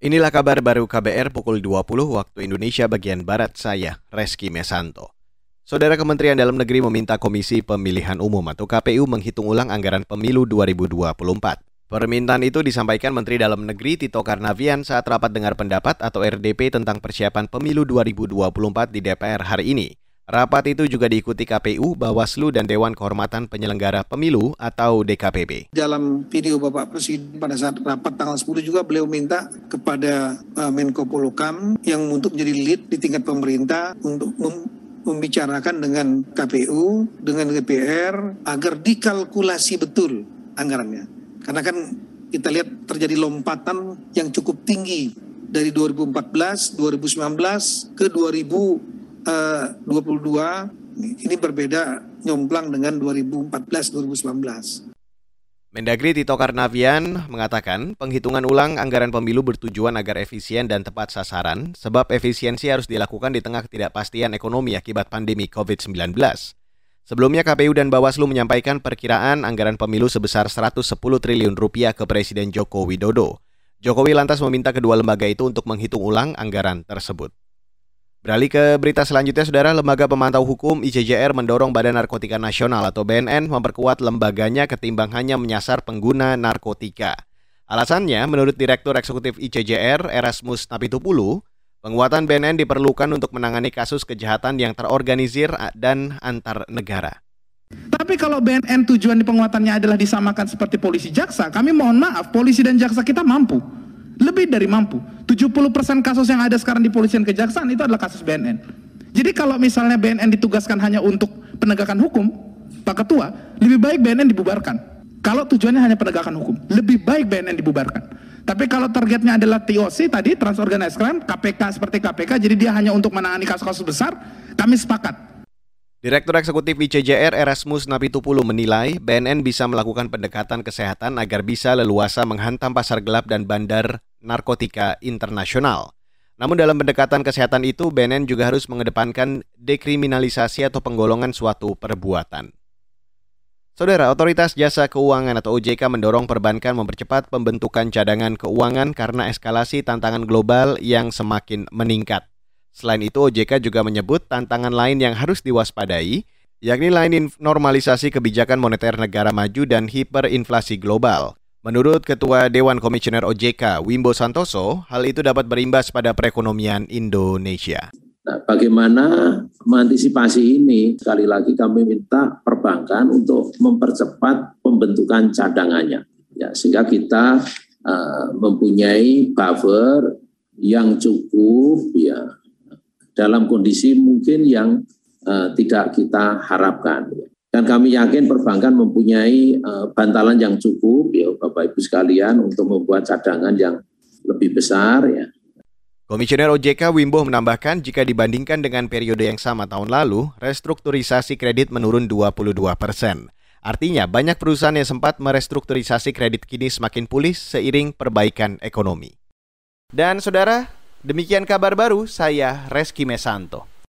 Inilah kabar baru KBR pukul 20 waktu Indonesia bagian Barat saya, Reski Mesanto. Saudara Kementerian Dalam Negeri meminta Komisi Pemilihan Umum atau KPU menghitung ulang anggaran pemilu 2024. Permintaan itu disampaikan Menteri Dalam Negeri Tito Karnavian saat rapat dengar pendapat atau RDP tentang persiapan pemilu 2024 di DPR hari ini. Rapat itu juga diikuti KPU, Bawaslu, dan Dewan Kehormatan Penyelenggara Pemilu atau DKPP. Dalam video Bapak Presiden pada saat rapat tanggal 10 juga beliau minta kepada uh, Menko Polukam yang untuk menjadi lead di tingkat pemerintah untuk mem membicarakan dengan KPU, dengan DPR agar dikalkulasi betul anggarannya. Karena kan kita lihat terjadi lompatan yang cukup tinggi dari 2014, 2019 ke 2000 22 ini berbeda nyomplang dengan 2014-2019. Mendagri Tito Karnavian mengatakan penghitungan ulang anggaran pemilu bertujuan agar efisien dan tepat sasaran, sebab efisiensi harus dilakukan di tengah ketidakpastian ekonomi akibat pandemi COVID-19. Sebelumnya KPU dan Bawaslu menyampaikan perkiraan anggaran pemilu sebesar 110 triliun rupiah ke Presiden Joko Widodo. Jokowi lantas meminta kedua lembaga itu untuk menghitung ulang anggaran tersebut. Beralih ke berita selanjutnya, Saudara Lembaga Pemantau Hukum ICJR mendorong Badan Narkotika Nasional atau BNN memperkuat lembaganya ketimbang hanya menyasar pengguna narkotika. Alasannya, menurut Direktur Eksekutif ICJR Erasmus Napitupulu, penguatan BNN diperlukan untuk menangani kasus kejahatan yang terorganisir dan antar negara. Tapi kalau BNN tujuan penguatannya adalah disamakan seperti polisi jaksa, kami mohon maaf, polisi dan jaksa kita mampu. Lebih dari mampu. 70% kasus yang ada sekarang di polisian kejaksaan itu adalah kasus BNN. Jadi kalau misalnya BNN ditugaskan hanya untuk penegakan hukum, Pak Ketua, lebih baik BNN dibubarkan. Kalau tujuannya hanya penegakan hukum, lebih baik BNN dibubarkan. Tapi kalau targetnya adalah TOC tadi, Transorganized Crime, KPK seperti KPK, jadi dia hanya untuk menangani kasus-kasus besar, kami sepakat. Direktur Eksekutif ICJR Erasmus Napitupulu menilai BNN bisa melakukan pendekatan kesehatan agar bisa leluasa menghantam pasar gelap dan bandar narkotika internasional. Namun dalam pendekatan kesehatan itu, BNN juga harus mengedepankan dekriminalisasi atau penggolongan suatu perbuatan. Saudara, Otoritas Jasa Keuangan atau OJK mendorong perbankan mempercepat pembentukan cadangan keuangan karena eskalasi tantangan global yang semakin meningkat. Selain itu, OJK juga menyebut tantangan lain yang harus diwaspadai, yakni lain normalisasi kebijakan moneter negara maju dan hiperinflasi global. Menurut Ketua Dewan Komisioner OJK, Wimbo Santoso, hal itu dapat berimbas pada perekonomian Indonesia. Nah, bagaimana mengantisipasi ini? Sekali lagi kami minta perbankan untuk mempercepat pembentukan cadangannya, ya sehingga kita uh, mempunyai buffer yang cukup, ya dalam kondisi mungkin yang uh, tidak kita harapkan. Dan kami yakin perbankan mempunyai uh, bantalan yang cukup, ya Bapak Ibu sekalian, untuk membuat cadangan yang lebih besar. Ya. Komisioner OJK Wimbo menambahkan jika dibandingkan dengan periode yang sama tahun lalu, restrukturisasi kredit menurun 22 persen. Artinya banyak perusahaan yang sempat merestrukturisasi kredit kini semakin pulih seiring perbaikan ekonomi. Dan saudara, Demikian kabar baru, saya Reski Mesanto.